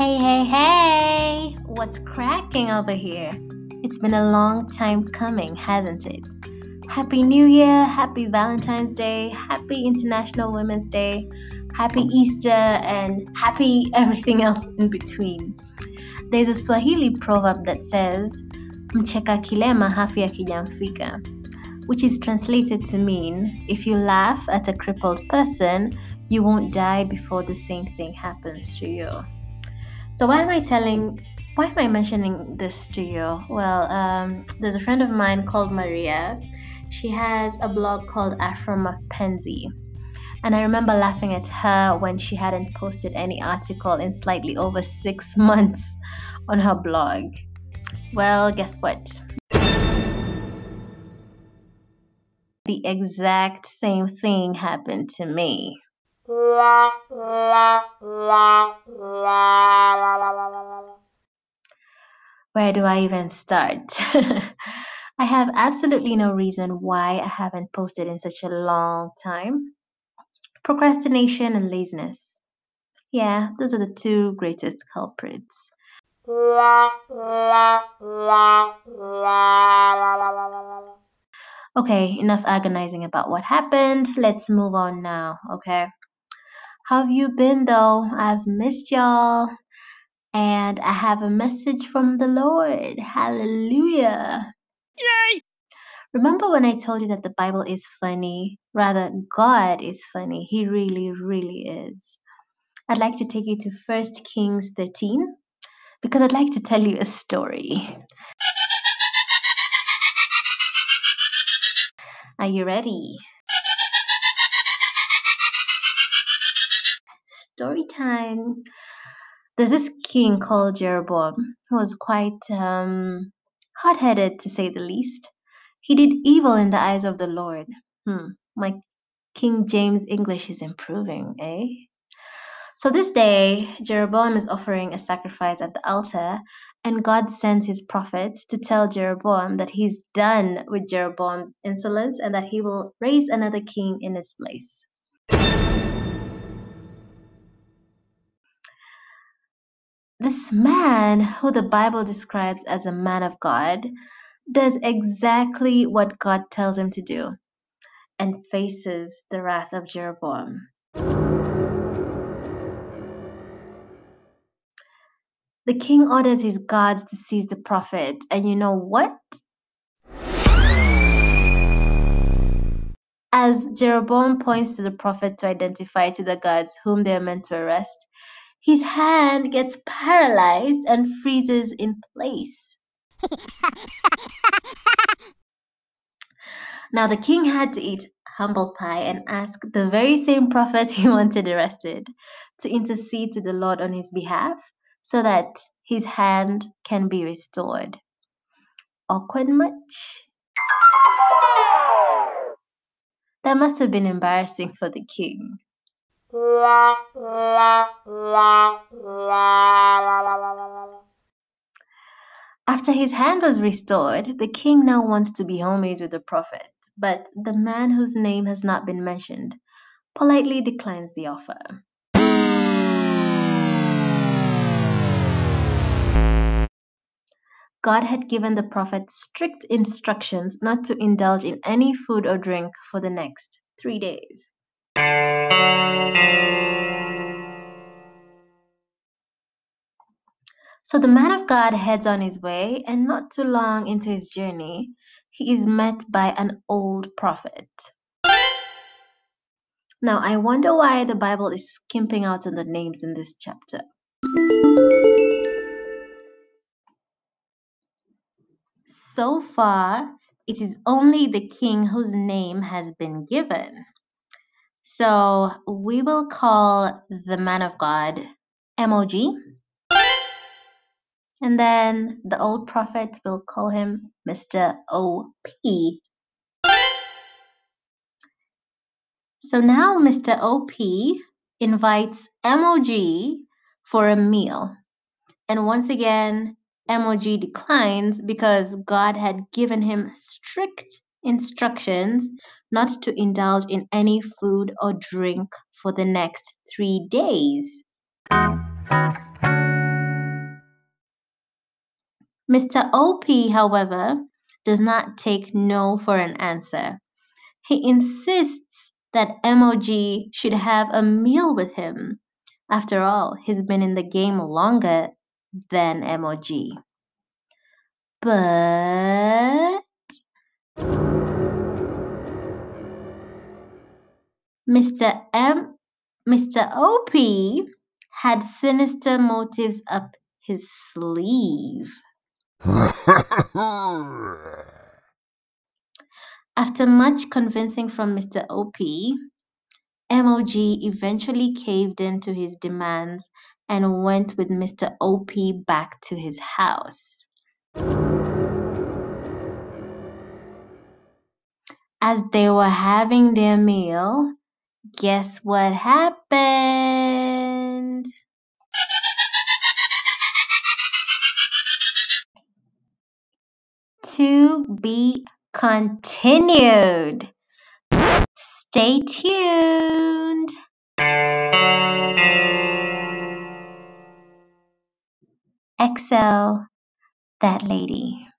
Hey, hey, hey! What's cracking over here? It's been a long time coming, hasn't it? Happy New Year, Happy Valentine's Day, Happy International Women's Day, Happy Easter, and Happy everything else in between. There's a Swahili proverb that says, Mcheka kilema hafi akijamfika, which is translated to mean, if you laugh at a crippled person, you won't die before the same thing happens to you. So why am I telling? Why am I mentioning this to you? Well, um, there's a friend of mine called Maria. She has a blog called Afro Mapenzi. And I remember laughing at her when she hadn't posted any article in slightly over six months on her blog. Well, guess what? The exact same thing happened to me. Where do I even start? I have absolutely no reason why I haven't posted in such a long time. Procrastination and laziness. Yeah, those are the two greatest culprits. Okay, enough agonizing about what happened. Let's move on now, okay? How have you been though? I've missed y'all. And I have a message from the Lord. Hallelujah. Yay! Remember when I told you that the Bible is funny? Rather, God is funny. He really, really is. I'd like to take you to 1 Kings 13 because I'd like to tell you a story. Are you ready? Story time. There's this king called Jeroboam who was quite um, hot headed to say the least. He did evil in the eyes of the Lord. Hmm, my King James English is improving, eh? So this day, Jeroboam is offering a sacrifice at the altar, and God sends his prophets to tell Jeroboam that he's done with Jeroboam's insolence and that he will raise another king in his place. This man, who the Bible describes as a man of God, does exactly what God tells him to do and faces the wrath of Jeroboam. The king orders his guards to seize the prophet, and you know what? As Jeroboam points to the prophet to identify to the guards whom they are meant to arrest, his hand gets paralyzed and freezes in place. now the king had to eat humble pie and ask the very same prophet he wanted arrested to intercede to the Lord on his behalf so that his hand can be restored. Awkward much? That must have been embarrassing for the king. After his hand was restored, the king now wants to be homies with the prophet, but the man whose name has not been mentioned politely declines the offer. God had given the prophet strict instructions not to indulge in any food or drink for the next three days. So the man of God heads on his way, and not too long into his journey, he is met by an old prophet. Now, I wonder why the Bible is skimping out on the names in this chapter. So far, it is only the king whose name has been given. So we will call the man of God MOG. And then the old prophet will call him Mr. OP. So now Mr. OP invites MOG for a meal. And once again, MOG declines because God had given him strict instructions not to indulge in any food or drink for the next three days. Mr. OP, however, does not take no for an answer. He insists that MOG should have a meal with him. After all, he's been in the game longer than MOG. But Mr. M Mr. OP had sinister motives up his sleeve. After much convincing from Mr. OP, MOG eventually caved in to his demands and went with Mr. OP back to his house. As they were having their meal, guess what happened? To be continued. Stay tuned. Excel, that lady.